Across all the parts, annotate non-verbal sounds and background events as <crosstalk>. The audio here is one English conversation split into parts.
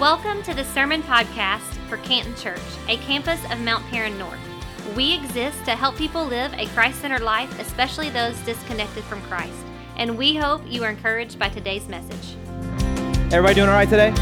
Welcome to the Sermon Podcast for Canton Church, a campus of Mount Paran North. We exist to help people live a Christ centered life, especially those disconnected from Christ. And we hope you are encouraged by today's message. Everybody doing all right today?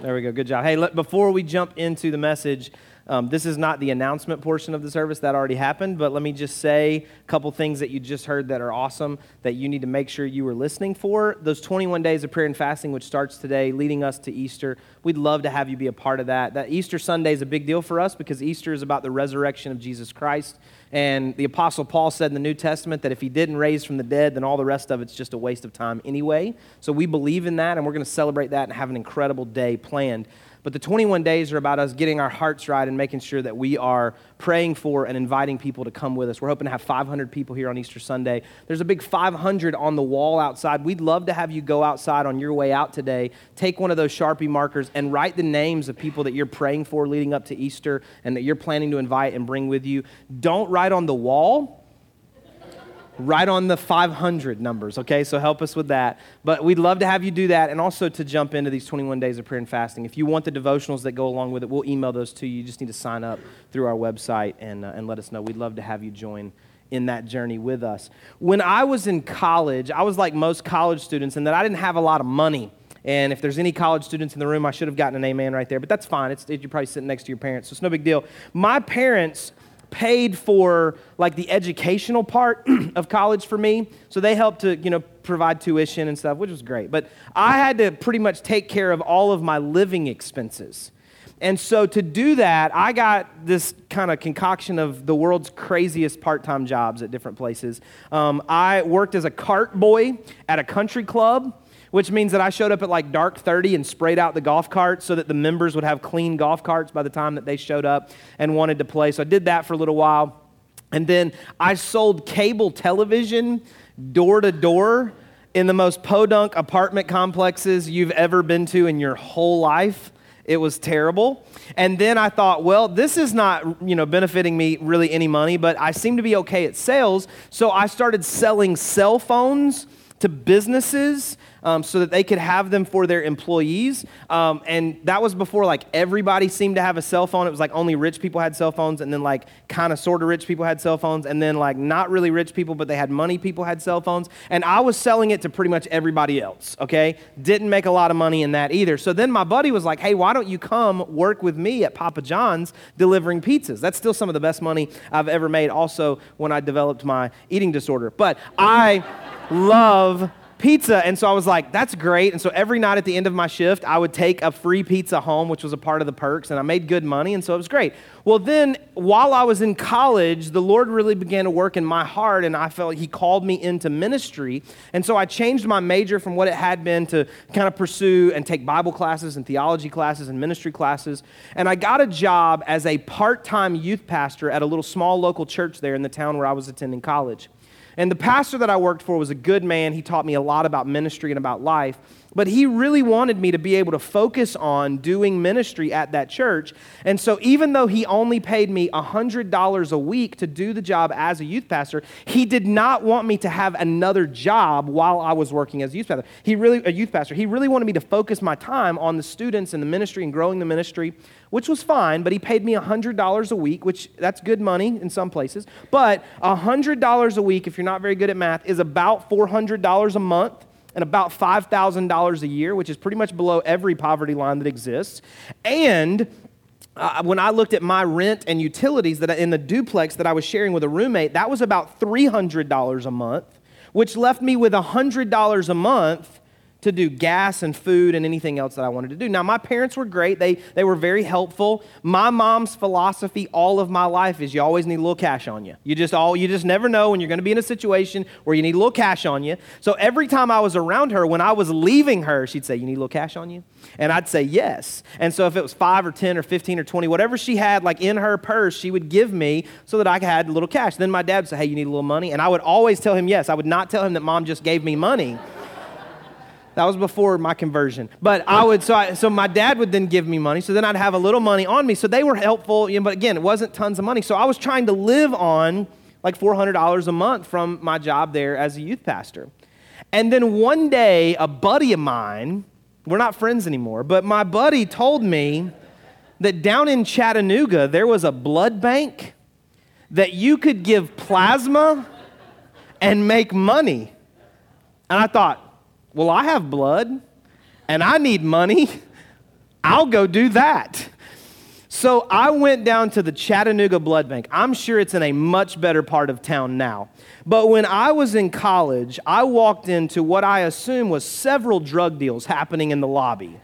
There we go. Good job. Hey, before we jump into the message, um, this is not the announcement portion of the service that already happened, but let me just say a couple things that you just heard that are awesome that you need to make sure you were listening for. Those 21 days of prayer and fasting, which starts today, leading us to Easter. We'd love to have you be a part of that. That Easter Sunday is a big deal for us because Easter is about the resurrection of Jesus Christ. And the Apostle Paul said in the New Testament that if he didn't raise from the dead, then all the rest of it's just a waste of time anyway. So we believe in that, and we're going to celebrate that and have an incredible day planned. But the 21 days are about us getting our hearts right and making sure that we are praying for and inviting people to come with us. We're hoping to have 500 people here on Easter Sunday. There's a big 500 on the wall outside. We'd love to have you go outside on your way out today, take one of those Sharpie markers, and write the names of people that you're praying for leading up to Easter and that you're planning to invite and bring with you. Don't write on the wall write on the 500 numbers, okay? So help us with that. But we'd love to have you do that and also to jump into these 21 days of prayer and fasting. If you want the devotionals that go along with it, we'll email those to you. You just need to sign up through our website and, uh, and let us know. We'd love to have you join in that journey with us. When I was in college, I was like most college students in that I didn't have a lot of money. And if there's any college students in the room, I should have gotten an amen right there, but that's fine. It's, you're probably sitting next to your parents, so it's no big deal. My parents paid for like the educational part <clears throat> of college for me. So they helped to you know provide tuition and stuff which was great. But i had to pretty much take care of all of my living expenses. And so to do that i got this kind of concoction of the world's craziest part-time jobs at different places. Um, i worked as a cart boy at a country club which means that I showed up at like dark 30 and sprayed out the golf carts so that the members would have clean golf carts by the time that they showed up and wanted to play. So I did that for a little while. And then I sold cable television door to door in the most podunk apartment complexes you've ever been to in your whole life. It was terrible. And then I thought, well, this is not, you know, benefiting me really any money, but I seem to be okay at sales. So I started selling cell phones to businesses um, so that they could have them for their employees. Um, and that was before like everybody seemed to have a cell phone. It was like only rich people had cell phones, and then like kind of sort of rich people had cell phones, and then like not really rich people, but they had money people had cell phones. And I was selling it to pretty much everybody else, okay? Didn't make a lot of money in that either. So then my buddy was like, hey, why don't you come work with me at Papa John's delivering pizzas? That's still some of the best money I've ever made, also when I developed my eating disorder. But I <laughs> love pizza. And so I was like, that's great. And so every night at the end of my shift, I would take a free pizza home, which was a part of the perks, and I made good money. And so it was great. Well, then while I was in college, the Lord really began to work in my heart, and I felt He called me into ministry. And so I changed my major from what it had been to kind of pursue and take Bible classes and theology classes and ministry classes. And I got a job as a part time youth pastor at a little small local church there in the town where I was attending college. And the pastor that I worked for was a good man. He taught me a lot about ministry and about life. But he really wanted me to be able to focus on doing ministry at that church. And so, even though he only paid me $100 a week to do the job as a youth pastor, he did not want me to have another job while I was working as a youth pastor. He really, a youth pastor, he really wanted me to focus my time on the students and the ministry and growing the ministry which was fine, but he paid me $100 a week, which that's good money in some places. But $100 a week, if you're not very good at math, is about $400 a month and about $5,000 a year, which is pretty much below every poverty line that exists. And uh, when I looked at my rent and utilities that I, in the duplex that I was sharing with a roommate, that was about $300 a month, which left me with $100 a month to do gas and food and anything else that I wanted to do. Now, my parents were great. They, they were very helpful. My mom's philosophy all of my life is you always need a little cash on you. You just all you just never know when you're going to be in a situation where you need a little cash on you. So every time I was around her, when I was leaving her, she'd say, "You need a little cash on you?" And I'd say, "Yes." And so if it was 5 or 10 or 15 or 20, whatever she had like in her purse, she would give me so that I had a little cash. Then my dad would say, "Hey, you need a little money?" And I would always tell him yes. I would not tell him that mom just gave me money. That was before my conversion. But I would, so, I, so my dad would then give me money. So then I'd have a little money on me. So they were helpful. You know, but again, it wasn't tons of money. So I was trying to live on like $400 a month from my job there as a youth pastor. And then one day, a buddy of mine We're not friends anymore. But my buddy told me that down in Chattanooga, there was a blood bank that you could give plasma and make money. And I thought, well, I have blood and I need money. <laughs> I'll go do that. So I went down to the Chattanooga Blood Bank. I'm sure it's in a much better part of town now. But when I was in college, I walked into what I assume was several drug deals happening in the lobby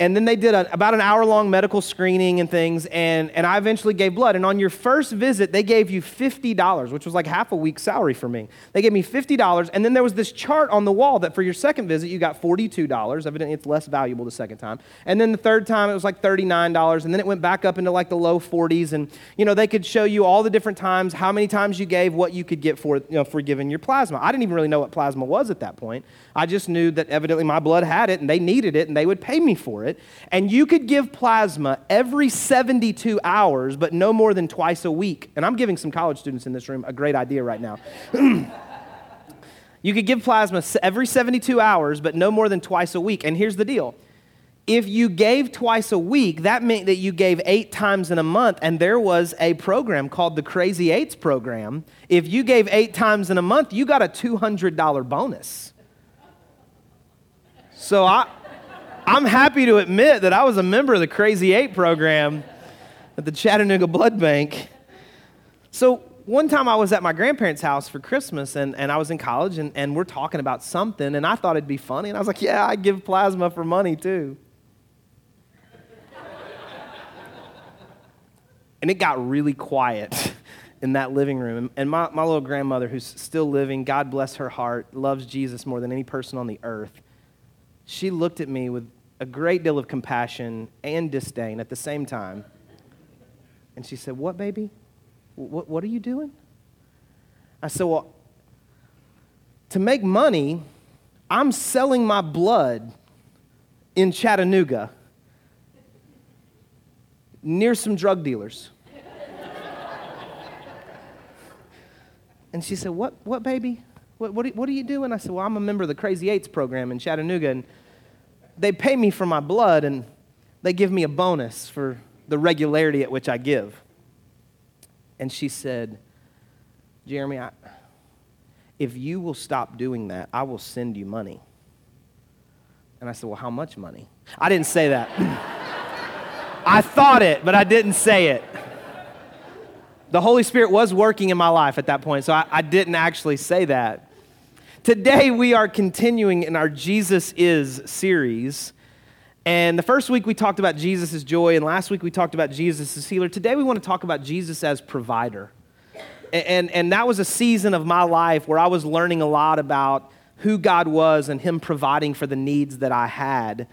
and then they did a, about an hour long medical screening and things and, and i eventually gave blood. And on your first visit they gave you $50 which was like half a week's salary for me. They gave me $50 and then there was this chart on the wall that for your second visit you got $42 evidently it's less valuable the second time. And then the third time it was like $39 and then it went back up into like the low 40s and you know they could show you all the different times how many times you gave what you could get for you know for giving your plasma. I didn't even really know what plasma was at that point. I just knew that evidently my blood had it and they needed it and they would pay me for it it. And you could give plasma every 72 hours, but no more than twice a week. And I'm giving some college students in this room a great idea right now. <clears throat> you could give plasma every 72 hours, but no more than twice a week. And here's the deal if you gave twice a week, that meant that you gave eight times in a month, and there was a program called the Crazy Eights program. If you gave eight times in a month, you got a $200 bonus. So I, I'm happy to admit that I was a member of the Crazy Eight program at the Chattanooga Blood Bank. So one time I was at my grandparents' house for Christmas and, and I was in college and, and we're talking about something and I thought it'd be funny. And I was like, yeah, I give plasma for money too. and it got really quiet in that living room. And my, my little grandmother, who's still living, God bless her heart, loves Jesus more than any person on the earth. She looked at me with a great deal of compassion and disdain at the same time. And she said, What, baby? What, what are you doing? I said, Well, to make money, I'm selling my blood in Chattanooga near some drug dealers. <laughs> and she said, What, what baby? What, what, what are you doing? I said, Well, I'm a member of the Crazy Eights program in Chattanooga. And they pay me for my blood and they give me a bonus for the regularity at which I give. And she said, Jeremy, I, if you will stop doing that, I will send you money. And I said, Well, how much money? I didn't say that. <laughs> I thought it, but I didn't say it. The Holy Spirit was working in my life at that point, so I, I didn't actually say that. Today, we are continuing in our Jesus Is series. And the first week we talked about Jesus as joy, and last week we talked about Jesus as healer. Today we want to talk about Jesus as provider. And, and that was a season of my life where I was learning a lot about who God was and Him providing for the needs that I had.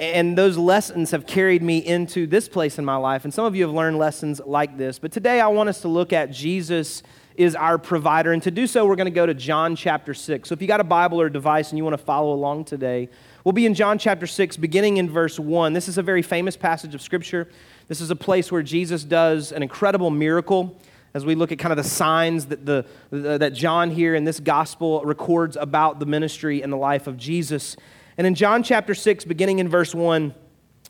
And those lessons have carried me into this place in my life. And some of you have learned lessons like this. But today I want us to look at Jesus is our provider. And to do so, we're going to go to John chapter 6. So if you got a Bible or a device and you want to follow along today, we'll be in John chapter 6, beginning in verse 1. This is a very famous passage of Scripture. This is a place where Jesus does an incredible miracle as we look at kind of the signs that, the, uh, that John here in this gospel records about the ministry and the life of Jesus. And in John chapter 6, beginning in verse 1,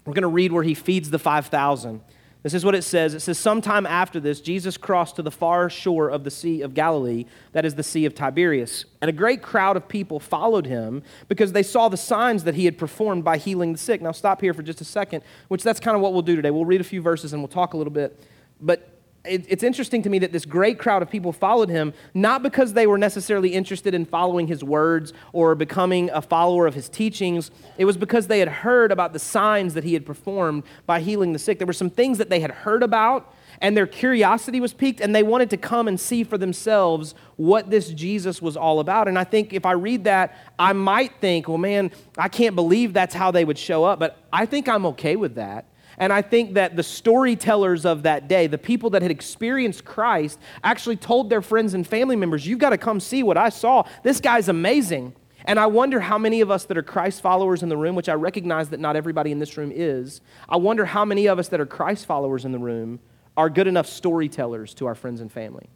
we're going to read where he feeds the 5,000. This is what it says. It says, Sometime after this, Jesus crossed to the far shore of the Sea of Galilee, that is the Sea of Tiberias. And a great crowd of people followed him because they saw the signs that he had performed by healing the sick. Now, stop here for just a second, which that's kind of what we'll do today. We'll read a few verses and we'll talk a little bit. But it's interesting to me that this great crowd of people followed him, not because they were necessarily interested in following his words or becoming a follower of his teachings. It was because they had heard about the signs that he had performed by healing the sick. There were some things that they had heard about, and their curiosity was piqued, and they wanted to come and see for themselves what this Jesus was all about. And I think if I read that, I might think, well, man, I can't believe that's how they would show up, but I think I'm okay with that and I think that the storytellers of that day, the people that had experienced Christ, actually told their friends and family members, You've got to come see what I saw. This guy's amazing. And I wonder how many of us that are Christ followers in the room, which I recognize that not everybody in this room is, I wonder how many of us that are Christ followers in the room are good enough storytellers to our friends and family.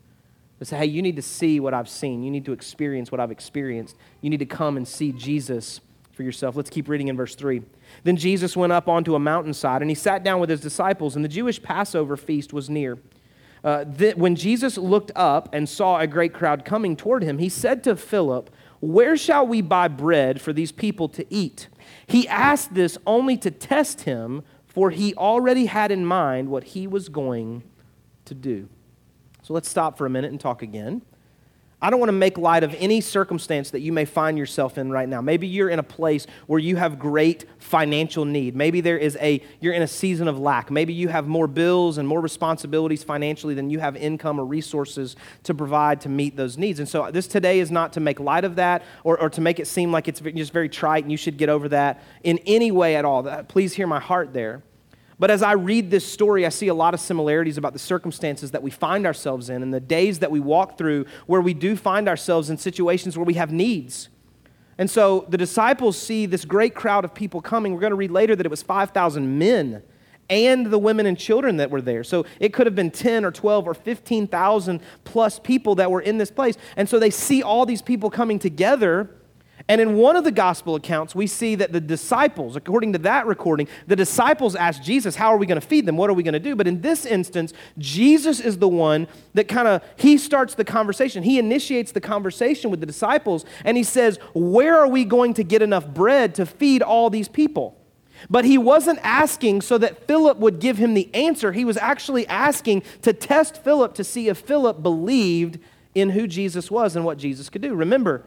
To say, hey, you need to see what I've seen. You need to experience what I've experienced. You need to come and see Jesus for yourself. Let's keep reading in verse 3. Then Jesus went up onto a mountainside and he sat down with his disciples, and the Jewish Passover feast was near. Uh, th- when Jesus looked up and saw a great crowd coming toward him, he said to Philip, Where shall we buy bread for these people to eat? He asked this only to test him, for he already had in mind what he was going to do. So let's stop for a minute and talk again. I don't want to make light of any circumstance that you may find yourself in right now. Maybe you're in a place where you have great financial need. Maybe there is a you're in a season of lack. Maybe you have more bills and more responsibilities financially than you have income or resources to provide to meet those needs. And so this today is not to make light of that or, or to make it seem like it's just very trite and you should get over that in any way at all. Please hear my heart there. But as I read this story, I see a lot of similarities about the circumstances that we find ourselves in and the days that we walk through where we do find ourselves in situations where we have needs. And so the disciples see this great crowd of people coming. We're going to read later that it was 5,000 men and the women and children that were there. So it could have been 10 or 12 or 15,000 plus people that were in this place. And so they see all these people coming together and in one of the gospel accounts, we see that the disciples, according to that recording, the disciples asked Jesus, How are we going to feed them? What are we going to do? But in this instance, Jesus is the one that kind of he starts the conversation. He initiates the conversation with the disciples and he says, Where are we going to get enough bread to feed all these people? But he wasn't asking so that Philip would give him the answer. He was actually asking to test Philip to see if Philip believed in who Jesus was and what Jesus could do. Remember,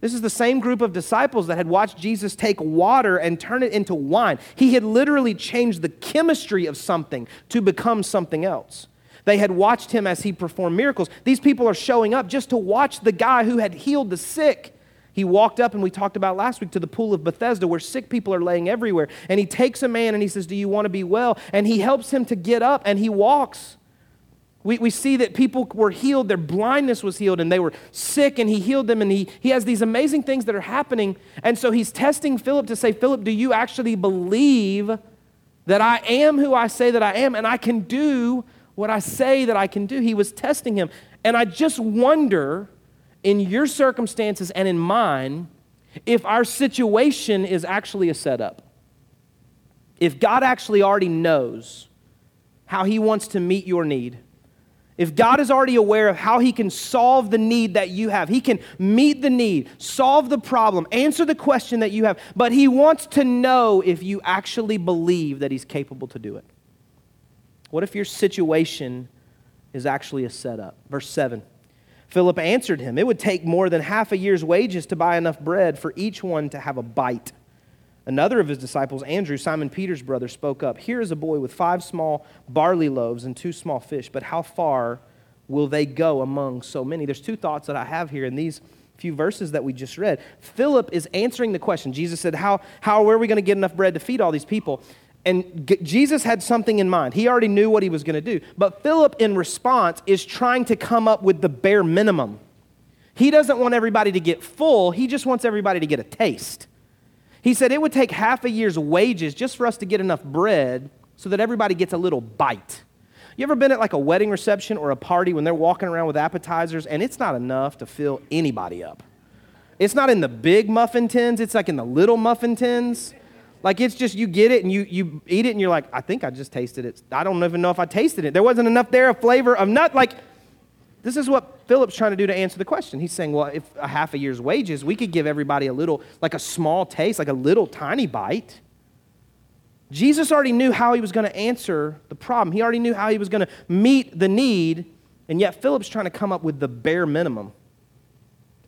this is the same group of disciples that had watched Jesus take water and turn it into wine. He had literally changed the chemistry of something to become something else. They had watched him as he performed miracles. These people are showing up just to watch the guy who had healed the sick. He walked up, and we talked about last week, to the pool of Bethesda where sick people are laying everywhere. And he takes a man and he says, Do you want to be well? And he helps him to get up and he walks. We, we see that people were healed, their blindness was healed, and they were sick, and he healed them, and he, he has these amazing things that are happening. And so he's testing Philip to say, Philip, do you actually believe that I am who I say that I am, and I can do what I say that I can do? He was testing him. And I just wonder, in your circumstances and in mine, if our situation is actually a setup. If God actually already knows how he wants to meet your need if God is already aware of how He can solve the need that you have, He can meet the need, solve the problem, answer the question that you have, but He wants to know if you actually believe that He's capable to do it. What if your situation is actually a setup? Verse 7 Philip answered him, It would take more than half a year's wages to buy enough bread for each one to have a bite. Another of his disciples, Andrew, Simon Peter's brother, spoke up Here is a boy with five small barley loaves and two small fish, but how far will they go among so many? There's two thoughts that I have here in these few verses that we just read. Philip is answering the question. Jesus said, How, how where are we going to get enough bread to feed all these people? And G- Jesus had something in mind. He already knew what he was going to do. But Philip, in response, is trying to come up with the bare minimum. He doesn't want everybody to get full, he just wants everybody to get a taste. He said it would take half a year's wages just for us to get enough bread so that everybody gets a little bite. You ever been at like a wedding reception or a party when they're walking around with appetizers and it's not enough to fill anybody up? It's not in the big muffin tins, it's like in the little muffin tins. Like it's just you get it and you, you eat it and you're like, I think I just tasted it. I don't even know if I tasted it. There wasn't enough there, of flavor of nut. Like this is what Philip's trying to do to answer the question. He's saying, well, if a half a year's wages, we could give everybody a little, like a small taste, like a little tiny bite. Jesus already knew how he was going to answer the problem. He already knew how he was going to meet the need, and yet Philip's trying to come up with the bare minimum.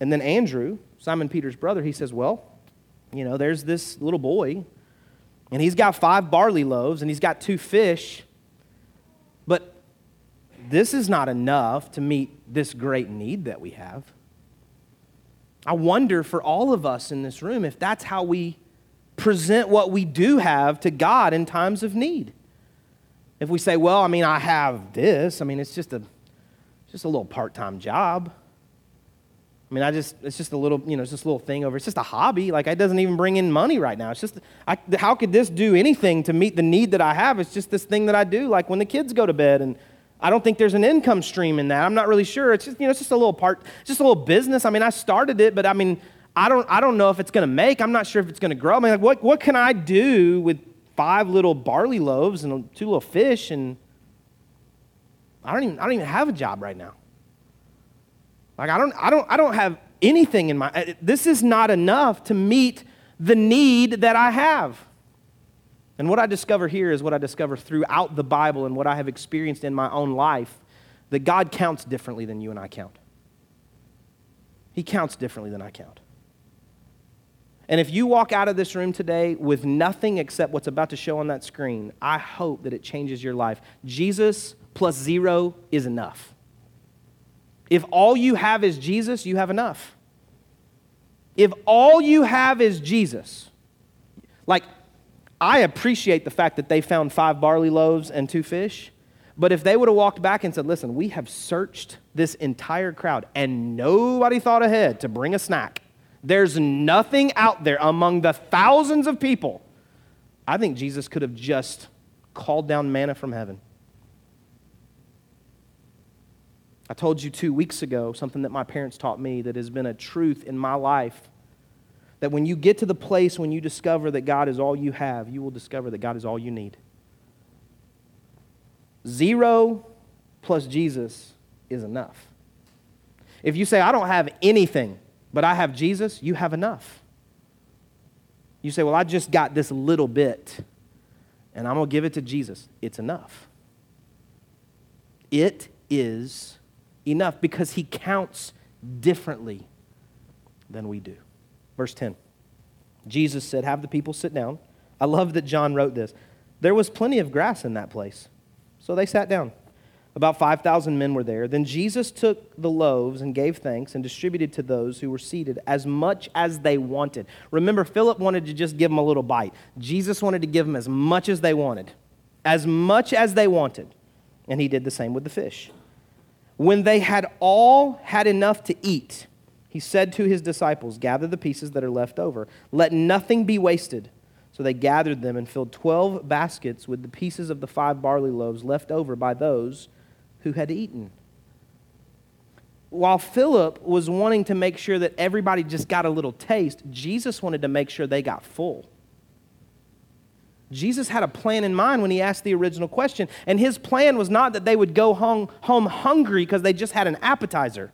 And then Andrew, Simon Peter's brother, he says, well, you know, there's this little boy, and he's got five barley loaves, and he's got two fish, but this is not enough to meet this great need that we have. I wonder for all of us in this room if that's how we present what we do have to God in times of need. If we say, well, I mean, I have this, I mean, it's just a, just a little part time job. I mean, I just, it's just a little, you know, it's just a little thing over. It's just a hobby. Like, it doesn't even bring in money right now. It's just, I, how could this do anything to meet the need that I have? It's just this thing that I do, like when the kids go to bed and I don't think there's an income stream in that. I'm not really sure. It's just, you know, it's just a little part, just a little business. I mean, I started it, but I mean, I don't, I don't know if it's going to make. I'm not sure if it's going to grow. I mean, like, what, what can I do with five little barley loaves and two little fish? And I don't even, I don't even have a job right now. Like, I don't, I don't, I don't have anything in my, this is not enough to meet the need that I have. And what I discover here is what I discover throughout the Bible and what I have experienced in my own life that God counts differently than you and I count. He counts differently than I count. And if you walk out of this room today with nothing except what's about to show on that screen, I hope that it changes your life. Jesus plus zero is enough. If all you have is Jesus, you have enough. If all you have is Jesus, like, I appreciate the fact that they found five barley loaves and two fish, but if they would have walked back and said, Listen, we have searched this entire crowd and nobody thought ahead to bring a snack, there's nothing out there among the thousands of people. I think Jesus could have just called down manna from heaven. I told you two weeks ago something that my parents taught me that has been a truth in my life. That when you get to the place when you discover that God is all you have, you will discover that God is all you need. Zero plus Jesus is enough. If you say, I don't have anything, but I have Jesus, you have enough. You say, Well, I just got this little bit, and I'm going to give it to Jesus. It's enough. It is enough because he counts differently than we do. Verse 10 Jesus said, Have the people sit down. I love that John wrote this. There was plenty of grass in that place. So they sat down. About 5,000 men were there. Then Jesus took the loaves and gave thanks and distributed to those who were seated as much as they wanted. Remember, Philip wanted to just give them a little bite. Jesus wanted to give them as much as they wanted, as much as they wanted. And he did the same with the fish. When they had all had enough to eat, he said to his disciples, Gather the pieces that are left over. Let nothing be wasted. So they gathered them and filled 12 baskets with the pieces of the five barley loaves left over by those who had eaten. While Philip was wanting to make sure that everybody just got a little taste, Jesus wanted to make sure they got full. Jesus had a plan in mind when he asked the original question, and his plan was not that they would go home hungry because they just had an appetizer.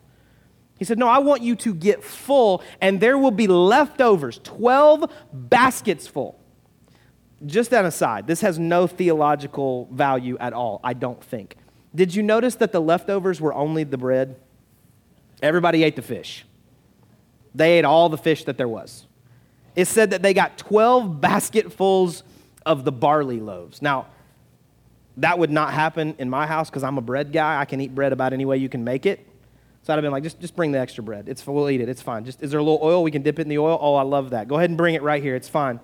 He said, No, I want you to get full, and there will be leftovers 12 baskets full. Just an aside, this has no theological value at all, I don't think. Did you notice that the leftovers were only the bread? Everybody ate the fish. They ate all the fish that there was. It said that they got 12 basketfuls of the barley loaves. Now, that would not happen in my house because I'm a bread guy. I can eat bread about any way you can make it. So I'd have been like, just, just bring the extra bread. It's we'll eat it. It's fine. Just is there a little oil? We can dip it in the oil. Oh, I love that. Go ahead and bring it right here. It's fine.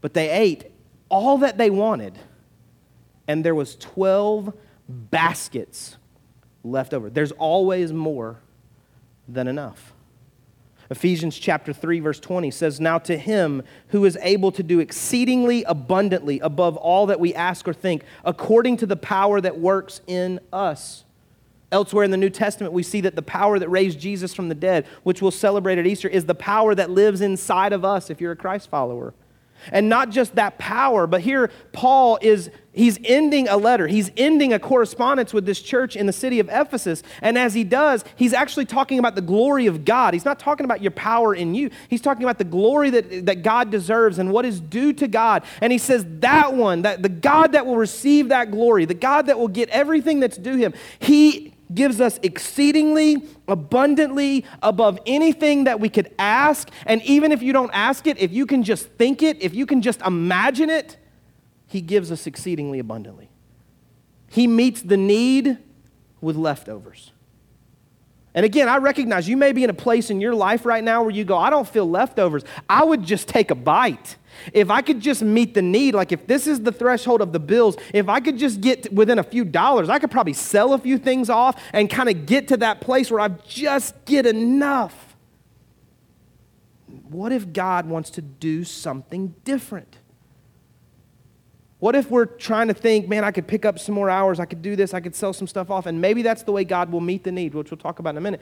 But they ate all that they wanted, and there was 12 baskets left over. There's always more than enough. Ephesians chapter 3 verse 20 says now to him who is able to do exceedingly abundantly above all that we ask or think according to the power that works in us. Elsewhere in the New Testament, we see that the power that raised Jesus from the dead, which we'll celebrate at Easter, is the power that lives inside of us if you're a Christ follower. And not just that power, but here Paul is he's ending a letter. He's ending a correspondence with this church in the city of Ephesus. And as he does, he's actually talking about the glory of God. He's not talking about your power in you. He's talking about the glory that, that God deserves and what is due to God. And he says that one, that the God that will receive that glory, the God that will get everything that's due him, he gives us exceedingly abundantly above anything that we could ask. And even if you don't ask it, if you can just think it, if you can just imagine it, He gives us exceedingly abundantly. He meets the need with leftovers. And again, I recognize you may be in a place in your life right now where you go, I don't feel leftovers. I would just take a bite. If I could just meet the need, like if this is the threshold of the bills, if I could just get within a few dollars, I could probably sell a few things off and kind of get to that place where I just get enough. What if God wants to do something different? What if we're trying to think, man, I could pick up some more hours, I could do this, I could sell some stuff off, and maybe that's the way God will meet the need, which we'll talk about in a minute.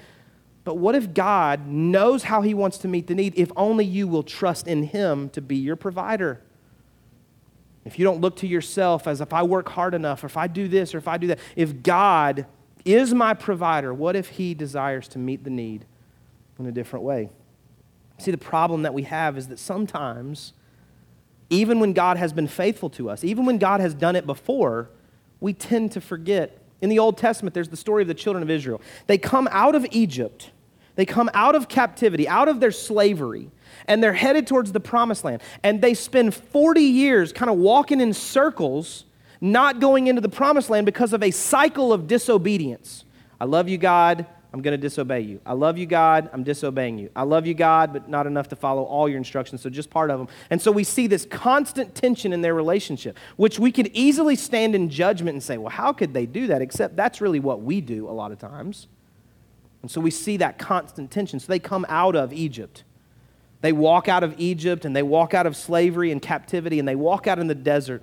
But what if God knows how He wants to meet the need if only you will trust in Him to be your provider? If you don't look to yourself as if I work hard enough, or if I do this, or if I do that, if God is my provider, what if He desires to meet the need in a different way? See, the problem that we have is that sometimes, even when God has been faithful to us, even when God has done it before, we tend to forget. In the Old Testament, there's the story of the children of Israel. They come out of Egypt they come out of captivity, out of their slavery, and they're headed towards the promised land. And they spend 40 years kind of walking in circles, not going into the promised land because of a cycle of disobedience. I love you, God. I'm going to disobey you. I love you, God. I'm disobeying you. I love you, God, but not enough to follow all your instructions, so just part of them. And so we see this constant tension in their relationship, which we could easily stand in judgment and say, well, how could they do that? Except that's really what we do a lot of times. And so we see that constant tension. So they come out of Egypt. They walk out of Egypt and they walk out of slavery and captivity and they walk out in the desert.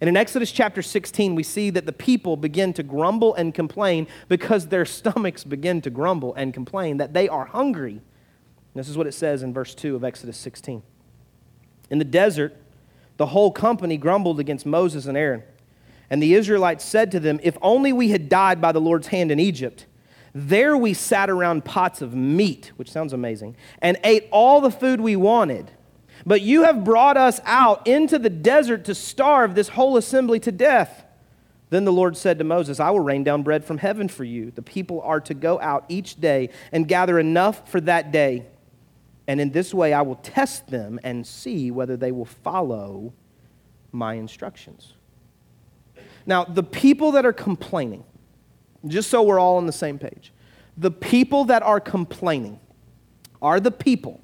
And in Exodus chapter 16, we see that the people begin to grumble and complain because their <laughs> stomachs begin to grumble and complain that they are hungry. This is what it says in verse 2 of Exodus 16. In the desert, the whole company grumbled against Moses and Aaron. And the Israelites said to them, If only we had died by the Lord's hand in Egypt there we sat around pots of meat, which sounds amazing, and ate all the food we wanted. But you have brought us out into the desert to starve this whole assembly to death. Then the Lord said to Moses, I will rain down bread from heaven for you. The people are to go out each day and gather enough for that day. And in this way I will test them and see whether they will follow my instructions. Now, the people that are complaining, just so we're all on the same page. The people that are complaining are the people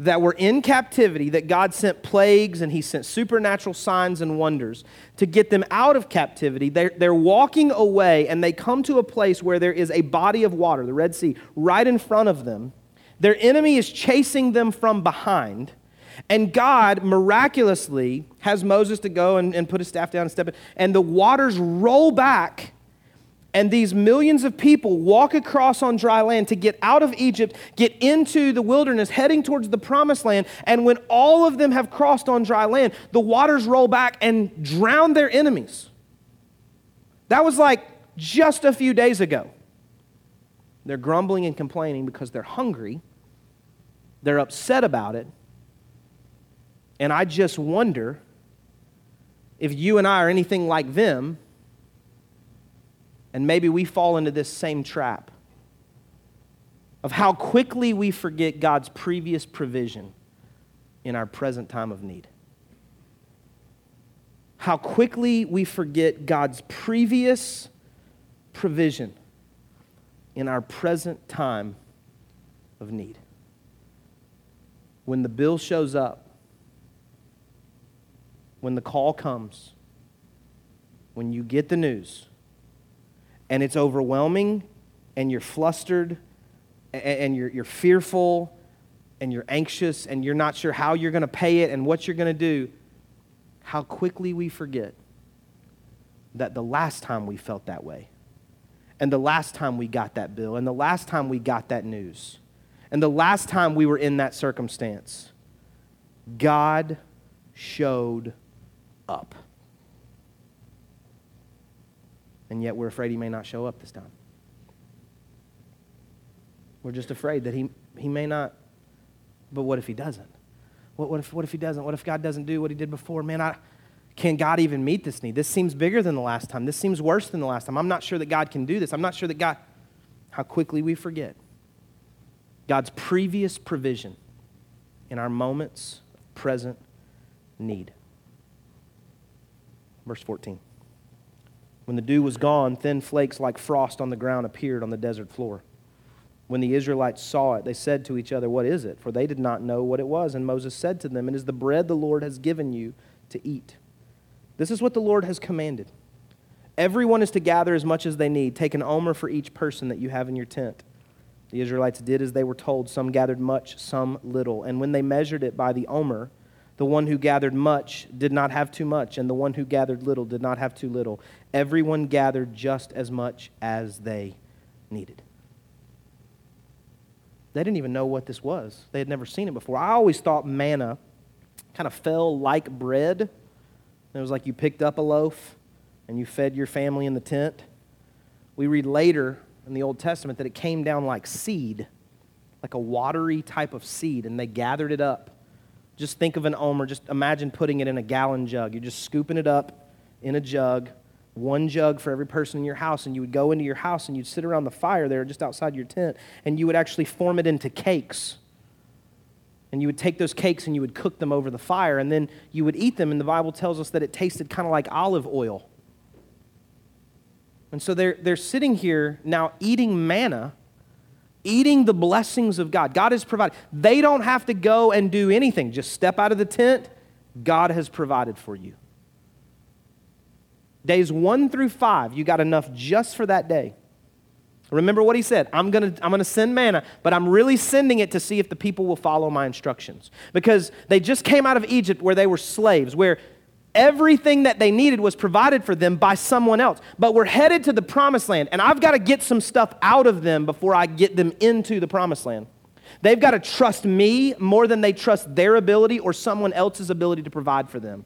that were in captivity that God sent plagues and He sent supernatural signs and wonders to get them out of captivity. They're, they're walking away and they come to a place where there is a body of water, the Red Sea, right in front of them. Their enemy is chasing them from behind. And God miraculously has Moses to go and, and put his staff down and step in, and the waters roll back and these millions of people walk across on dry land to get out of Egypt, get into the wilderness, heading towards the promised land. And when all of them have crossed on dry land, the waters roll back and drown their enemies. That was like just a few days ago. They're grumbling and complaining because they're hungry, they're upset about it. And I just wonder if you and I are anything like them and maybe we fall into this same trap of how quickly we forget God's previous provision in our present time of need. How quickly we forget God's previous provision in our present time of need. When the bill shows up, when the call comes, when you get the news, and it's overwhelming and you're flustered and you're, you're fearful and you're anxious and you're not sure how you're going to pay it and what you're going to do, how quickly we forget that the last time we felt that way, and the last time we got that bill, and the last time we got that news, and the last time we were in that circumstance, God showed up and yet we're afraid he may not show up this time. We're just afraid that he, he may not, but what if he doesn't? What, what, if, what if he doesn't? What if God doesn't do what he did before? Man, I, can God even meet this need? This seems bigger than the last time. This seems worse than the last time. I'm not sure that God can do this. I'm not sure that God, how quickly we forget God's previous provision in our moments of present need. Verse 14. When the dew was gone, thin flakes like frost on the ground appeared on the desert floor. When the Israelites saw it, they said to each other, What is it? For they did not know what it was. And Moses said to them, It is the bread the Lord has given you to eat. This is what the Lord has commanded. Everyone is to gather as much as they need. Take an omer for each person that you have in your tent. The Israelites did as they were told. Some gathered much, some little. And when they measured it by the omer, the one who gathered much did not have too much, and the one who gathered little did not have too little. Everyone gathered just as much as they needed. They didn't even know what this was, they had never seen it before. I always thought manna kind of fell like bread. It was like you picked up a loaf and you fed your family in the tent. We read later in the Old Testament that it came down like seed, like a watery type of seed, and they gathered it up. Just think of an omer, just imagine putting it in a gallon jug. You're just scooping it up in a jug, one jug for every person in your house, and you would go into your house and you'd sit around the fire there just outside your tent, and you would actually form it into cakes. And you would take those cakes and you would cook them over the fire, and then you would eat them, and the Bible tells us that it tasted kind of like olive oil. And so they're, they're sitting here now eating manna, eating the blessings of God. God has provided. They don't have to go and do anything, just step out of the tent. God has provided for you. Days one through five, you got enough just for that day. Remember what he said I'm going to I'm to send manna, but I'm really sending it to see if the people will follow my instructions. Because they just came out of Egypt where they were slaves, where everything that they needed was provided for them by someone else. But we're headed to the promised land, and I've got to get some stuff out of them before I get them into the promised land. They've got to trust me more than they trust their ability or someone else's ability to provide for them.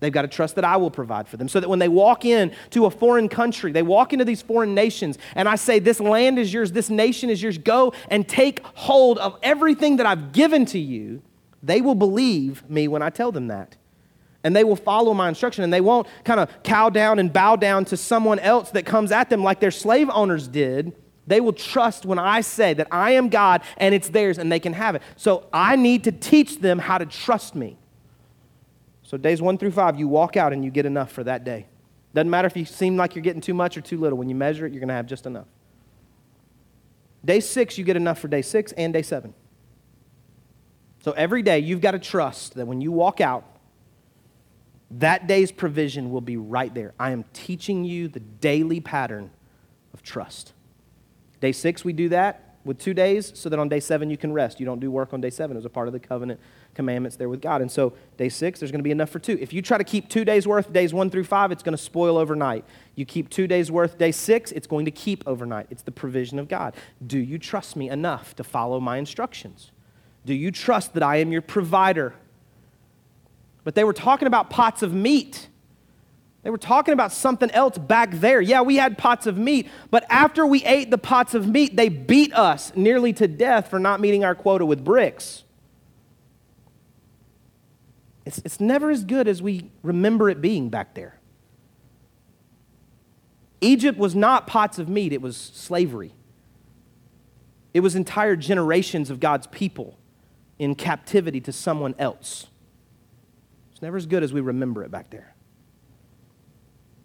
They've got to trust that I will provide for them. So that when they walk in to a foreign country, they walk into these foreign nations, and I say, This land is yours, this nation is yours, go and take hold of everything that I've given to you, they will believe me when I tell them that. And they will follow my instruction, and they won't kind of cow down and bow down to someone else that comes at them like their slave owners did. They will trust when I say that I am God and it's theirs and they can have it. So I need to teach them how to trust me. So, days one through five, you walk out and you get enough for that day. Doesn't matter if you seem like you're getting too much or too little. When you measure it, you're going to have just enough. Day six, you get enough for day six and day seven. So, every day, you've got to trust that when you walk out, that day's provision will be right there. I am teaching you the daily pattern of trust. Day six, we do that with two days so that on day seven you can rest. You don't do work on day seven. It was a part of the covenant commandments there with God. And so day six, there's going to be enough for two. If you try to keep two days worth, days one through five, it's going to spoil overnight. You keep two days worth, day six, it's going to keep overnight. It's the provision of God. Do you trust me enough to follow my instructions? Do you trust that I am your provider? But they were talking about pots of meat. They were talking about something else back there. Yeah, we had pots of meat, but after we ate the pots of meat, they beat us nearly to death for not meeting our quota with bricks. It's, it's never as good as we remember it being back there. Egypt was not pots of meat, it was slavery. It was entire generations of God's people in captivity to someone else. Never as good as we remember it back there.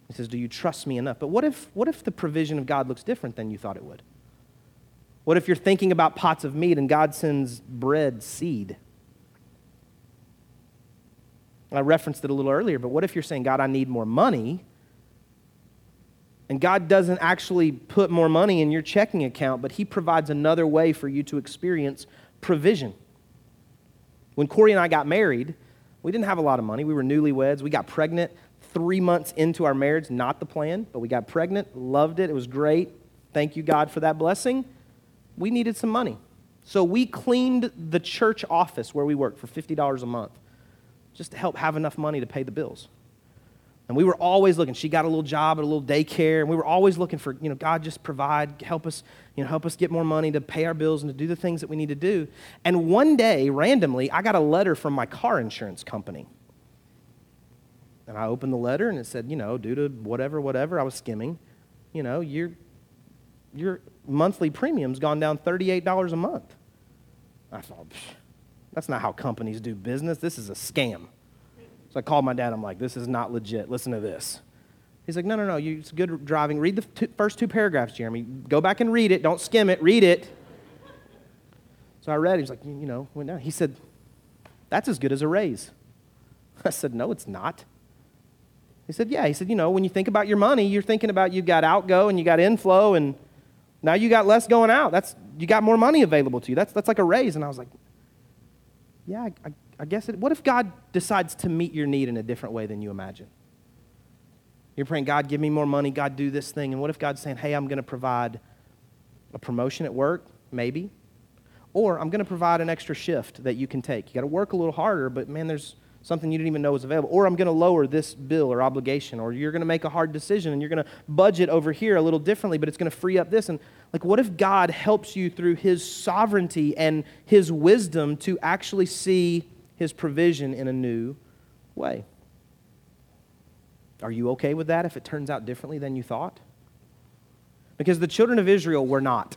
He says, Do you trust me enough? But what if, what if the provision of God looks different than you thought it would? What if you're thinking about pots of meat and God sends bread seed? I referenced it a little earlier, but what if you're saying, God, I need more money? And God doesn't actually put more money in your checking account, but He provides another way for you to experience provision. When Corey and I got married, we didn't have a lot of money. We were newlyweds. We got pregnant three months into our marriage, not the plan, but we got pregnant, loved it, it was great. Thank you, God, for that blessing. We needed some money. So we cleaned the church office where we worked for $50 a month just to help have enough money to pay the bills. And we were always looking. She got a little job at a little daycare, and we were always looking for, you know, God just provide, help us, you know, help us get more money to pay our bills and to do the things that we need to do. And one day, randomly, I got a letter from my car insurance company. And I opened the letter and it said, you know, due to whatever, whatever, I was skimming, you know, your, your monthly premium's gone down $38 a month. I thought, that's not how companies do business. This is a scam. So I called my dad. I'm like, this is not legit. Listen to this. He's like, no, no, no. You, it's good driving. Read the first two paragraphs, Jeremy. Go back and read it. Don't skim it. Read it. So I read. He was like, you know, went down. He said, that's as good as a raise. <laughs> I said, no, it's not. He said, Yeah. He said, You know, when you think about your money, you're thinking about you got outgo and you got inflow, and now you got less going out. That's, you got more money available to you. That's, that's like a raise. And I was like, Yeah, I, I, I guess it. What if God decides to meet your need in a different way than you imagine? You're praying, God, give me more money. God, do this thing. And what if God's saying, Hey, I'm going to provide a promotion at work? Maybe. Or I'm going to provide an extra shift that you can take. You got to work a little harder, but man, there's something you didn't even know was available. Or I'm going to lower this bill or obligation. Or you're going to make a hard decision and you're going to budget over here a little differently, but it's going to free up this. And like, what if God helps you through his sovereignty and his wisdom to actually see his provision in a new way? Are you okay with that if it turns out differently than you thought? Because the children of Israel were not.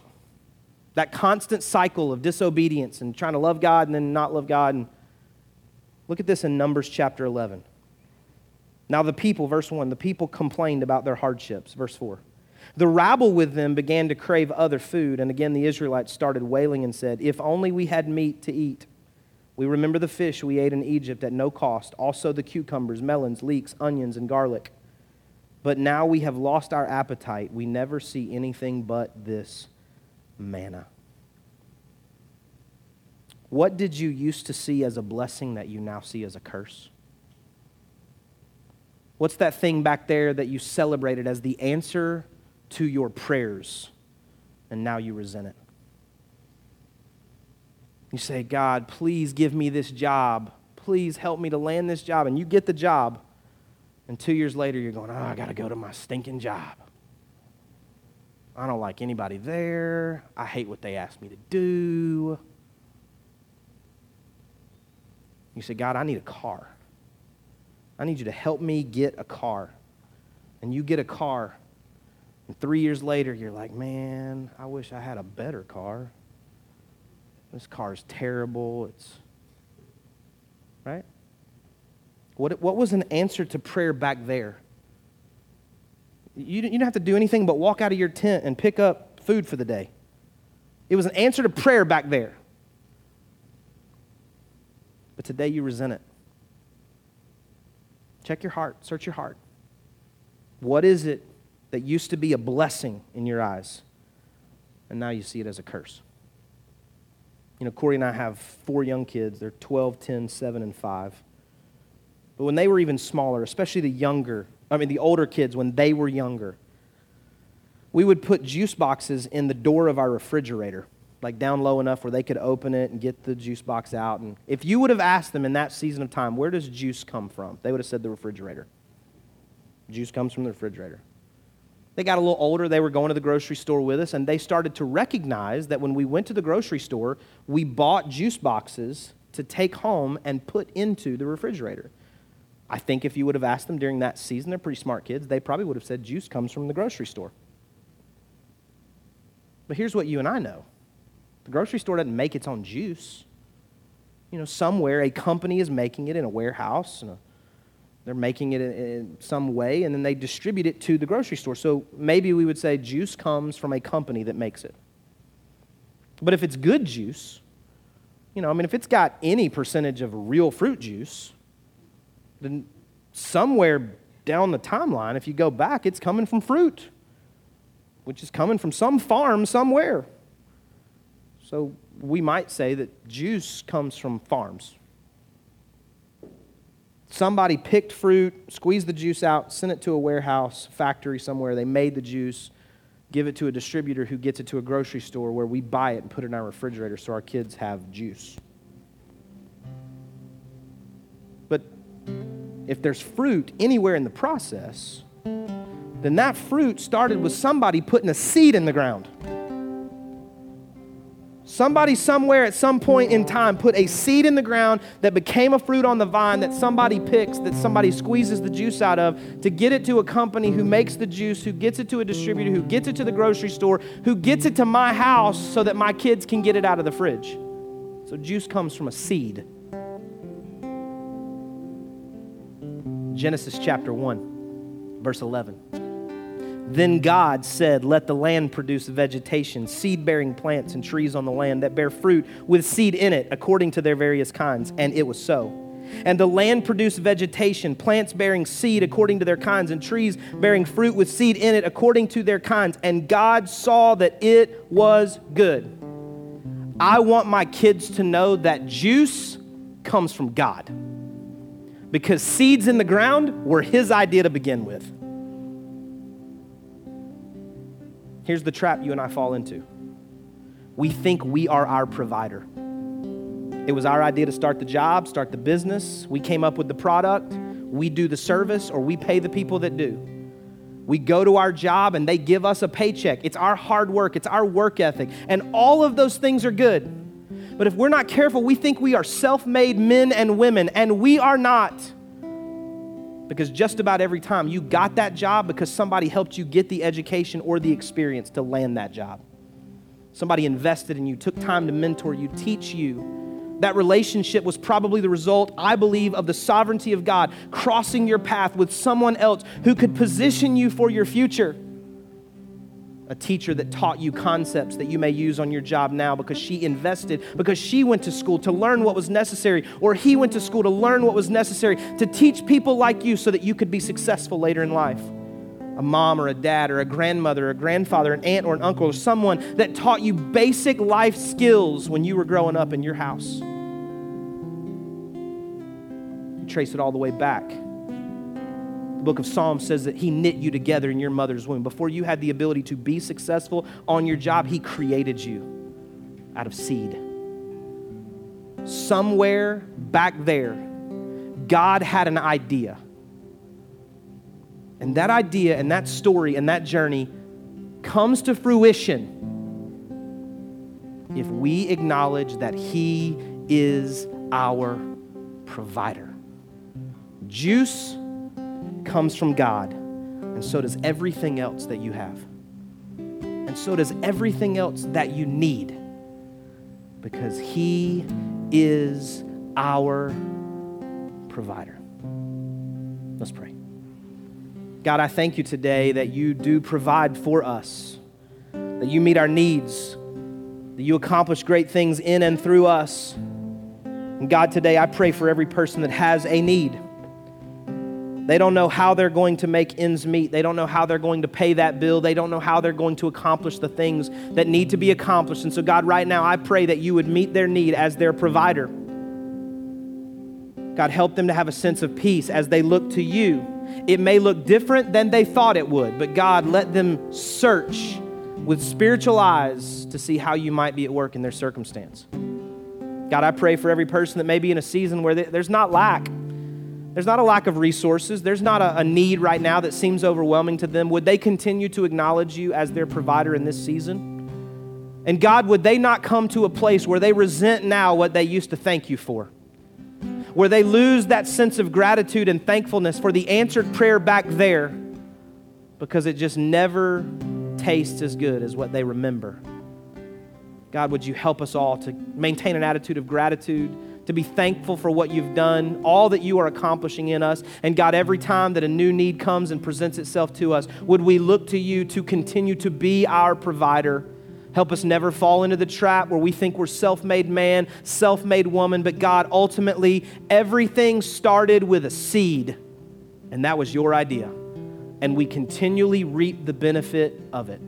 That constant cycle of disobedience and trying to love God and then not love God. And look at this in Numbers chapter 11. Now, the people, verse 1, the people complained about their hardships. Verse 4. The rabble with them began to crave other food, and again the Israelites started wailing and said, If only we had meat to eat. We remember the fish we ate in Egypt at no cost, also the cucumbers, melons, leeks, onions, and garlic. But now we have lost our appetite. We never see anything but this manna. What did you used to see as a blessing that you now see as a curse? What's that thing back there that you celebrated as the answer to your prayers, and now you resent it? You say, God, please give me this job. Please help me to land this job. And you get the job. And two years later, you're going, oh, I got to go to my stinking job. I don't like anybody there. I hate what they asked me to do. You say, God, I need a car. I need you to help me get a car. And you get a car. And three years later, you're like, man, I wish I had a better car. This car is terrible. It's. Right? What, what was an answer to prayer back there? You, you didn't have to do anything but walk out of your tent and pick up food for the day. It was an answer to prayer back there. But today you resent it. Check your heart, search your heart. What is it that used to be a blessing in your eyes, and now you see it as a curse? You know, Corey and I have four young kids. They're 12, 10, 7, and 5. But when they were even smaller, especially the younger, I mean, the older kids, when they were younger, we would put juice boxes in the door of our refrigerator, like down low enough where they could open it and get the juice box out. And if you would have asked them in that season of time, where does juice come from? They would have said the refrigerator. Juice comes from the refrigerator. They got a little older, they were going to the grocery store with us, and they started to recognize that when we went to the grocery store, we bought juice boxes to take home and put into the refrigerator. I think if you would have asked them during that season, they're pretty smart kids, they probably would have said juice comes from the grocery store. But here's what you and I know the grocery store doesn't make its own juice. You know, somewhere a company is making it in a warehouse, and they're making it in some way, and then they distribute it to the grocery store. So maybe we would say juice comes from a company that makes it. But if it's good juice, you know, I mean, if it's got any percentage of real fruit juice, then somewhere down the timeline, if you go back, it's coming from fruit, which is coming from some farm somewhere. So we might say that juice comes from farms. Somebody picked fruit, squeezed the juice out, sent it to a warehouse, factory somewhere. They made the juice, give it to a distributor who gets it to a grocery store where we buy it and put it in our refrigerator so our kids have juice. But if there's fruit anywhere in the process, then that fruit started with somebody putting a seed in the ground. Somebody somewhere at some point in time put a seed in the ground that became a fruit on the vine that somebody picks, that somebody squeezes the juice out of to get it to a company who makes the juice, who gets it to a distributor, who gets it to the grocery store, who gets it to my house so that my kids can get it out of the fridge. So juice comes from a seed. Genesis chapter 1, verse 11. Then God said, Let the land produce vegetation, seed bearing plants and trees on the land that bear fruit with seed in it, according to their various kinds. And it was so. And the land produced vegetation, plants bearing seed according to their kinds, and trees bearing fruit with seed in it according to their kinds. And God saw that it was good. I want my kids to know that juice comes from God because seeds in the ground were his idea to begin with. Here's the trap you and I fall into we think we are our provider. It was our idea to start the job, start the business. We came up with the product, we do the service, or we pay the people that do. We go to our job and they give us a paycheck. It's our hard work, it's our work ethic. And all of those things are good. But if we're not careful, we think we are self made men and women, and we are not. Because just about every time you got that job because somebody helped you get the education or the experience to land that job. Somebody invested in you, took time to mentor you, teach you, that relationship was probably the result, I believe, of the sovereignty of God crossing your path with someone else who could position you for your future. A teacher that taught you concepts that you may use on your job now because she invested, because she went to school to learn what was necessary, or he went to school to learn what was necessary to teach people like you so that you could be successful later in life a mom or a dad or a grandmother or a grandfather, an aunt or an uncle, or someone that taught you basic life skills when you were growing up in your house. You trace it all the way back. The book of Psalms says that He knit you together in your mother's womb. Before you had the ability to be successful on your job, He created you out of seed. Somewhere back there, God had an idea and that idea and that story and that journey comes to fruition if we acknowledge that He is our provider. Juice comes from God, and so does everything else that you have. And so does everything else that you need, because He is our provider. Let's pray. God, I thank you today that you do provide for us, that you meet our needs, that you accomplish great things in and through us. And God, today I pray for every person that has a need. They don't know how they're going to make ends meet. They don't know how they're going to pay that bill. They don't know how they're going to accomplish the things that need to be accomplished. And so, God, right now, I pray that you would meet their need as their provider. God, help them to have a sense of peace as they look to you it may look different than they thought it would, but God, let them search with spiritual eyes to see how you might be at work in their circumstance. God, I pray for every person that may be in a season where there's not lack. There's not a lack of resources. There's not a, a, need right now that seems overwhelming to them. Would they continue to acknowledge you as their provider in this season? And God, would they not come to a place where they resent now what they used to thank you for? where they lose that sense of gratitude and thankfulness for the answered prayer back there because it just never tastes as good as what they remember. God, would you help us all to maintain an attitude of gratitude, to be thankful for what you've done, all that you are accomplishing in us. And God, every time that a new need comes and presents itself to us, would we look to you to continue to be our provider? Help us never fall into the trap where we think we're self made man, self made woman, but God, ultimately, everything started with a seed, and that was your idea. And we continually reap the benefit of it.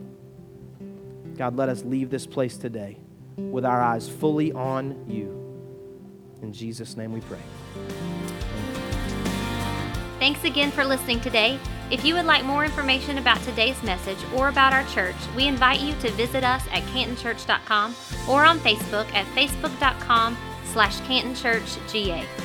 God, let us leave this place today with our eyes fully on you. In Jesus' name we pray. Thanks again for listening today. If you would like more information about today's message or about our church, we invite you to visit us at cantonchurch.com or on Facebook at facebook.com slash cantonchurchga.